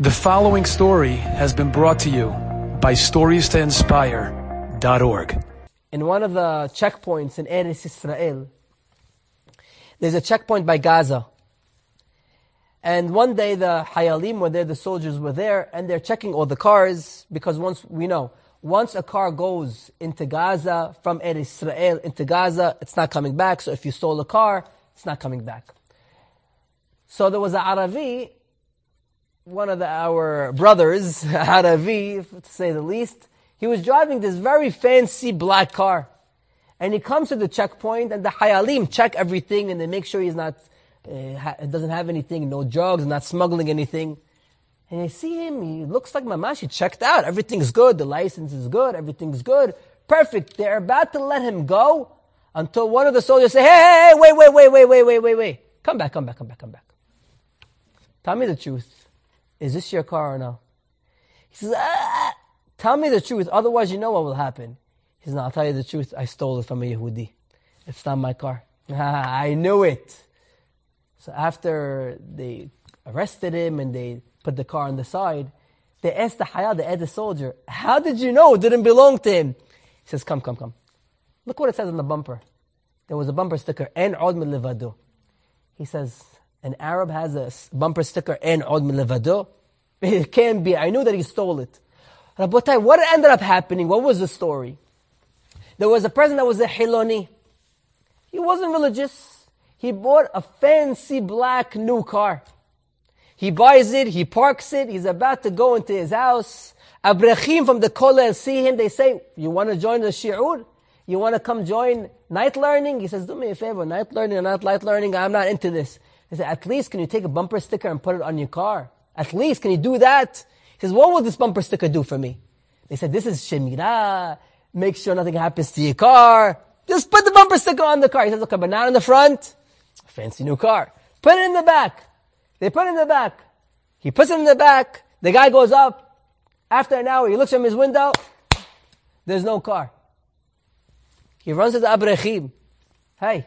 The following story has been brought to you by StoriesToInspire.org. in one of the checkpoints in Eretz Israel, there's a checkpoint by Gaza. And one day the Hayalim were there, the soldiers were there, and they're checking all the cars, because once, we know, once a car goes into Gaza, from Eretz Israel into Gaza, it's not coming back, so if you stole a car, it's not coming back. So there was a Aravi, one of the, our brothers, Aravi, to say the least, he was driving this very fancy black car. And he comes to the checkpoint and the Hayalim check everything and they make sure he's not, uh, ha- doesn't have anything, no drugs, not smuggling anything. And they see him, he looks like Mamash, he checked out, everything's good, the license is good, everything's good, perfect. They're about to let him go until one of the soldiers say, hey, hey, hey, wait, wait, wait, wait, wait, wait, wait, wait. Come back, come back, come back, come back. Tell me the truth. Is this your car or no? He says, ah, tell me the truth, otherwise you know what will happen. He says, no, I'll tell you the truth, I stole it from a Yehudi. It's not my car. I knew it. So after they arrested him and they put the car on the side, they asked the Hayal, the Ed soldier, how did you know it didn't belong to him? He says, come, come, come. Look what it says on the bumper. There was a bumper sticker, En Od Levado. He says, an Arab has a bumper sticker, En Od Levado. It can't be. I knew that he stole it. Rabotai, what ended up happening? What was the story? There was a person that was a Hiloni. He wasn't religious. He bought a fancy black new car. He buys it, he parks it, he's about to go into his house. Abrechim from the kollel see him, they say, you want to join the shi'ur? You want to come join night learning? He says, do me a favor, night learning or not night learning, I'm not into this. He said, at least can you take a bumper sticker and put it on your car? At least, can you do that? He says, what will this bumper sticker do for me? They said, this is shemirah, make sure nothing happens to your car. Just put the bumper sticker on the car. He says, okay, but not in the front. Fancy new car. Put it in the back. They put it in the back. He puts it in the back. The guy goes up. After an hour, he looks from his window. There's no car. He runs to the Abrechim. Hey,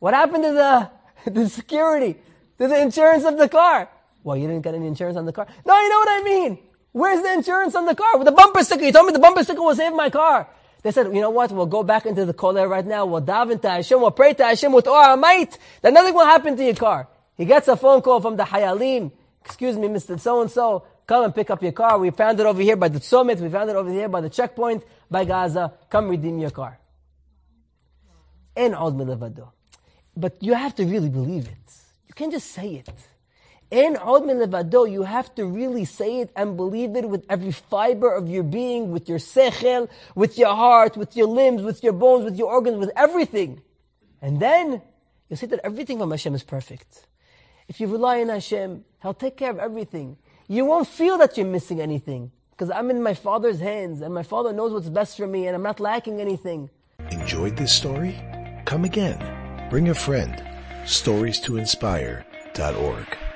what happened to the, the security? To the insurance of the car? Well, you didn't get any insurance on the car? No, you know what I mean. Where's the insurance on the car? With the bumper sticker. You told me the bumper sticker will save my car. They said, you know what? We'll go back into the kollel right now. We'll daven to Hashem. We'll pray to Hashem with all our might. That nothing will happen to your car. He gets a phone call from the Hayalim. Excuse me, Mr. So-and-so. Come and pick up your car. We found it over here by the summit. We found it over here by the checkpoint by Gaza. Come redeem your car. Milevado. But you have to really believe it. You can't just say it. En od milevado, you have to really say it and believe it with every fiber of your being, with your sechel, with your heart, with your limbs, with your bones, with your organs, with everything. And then you'll see that everything from Hashem is perfect. If you rely on Hashem, He'll take care of everything. You won't feel that you're missing anything. Because I'm in my Father's hands and my Father knows what's best for me and I'm not lacking anything. Enjoyed this story? Come again. Bring a friend. Stories to inspire.org.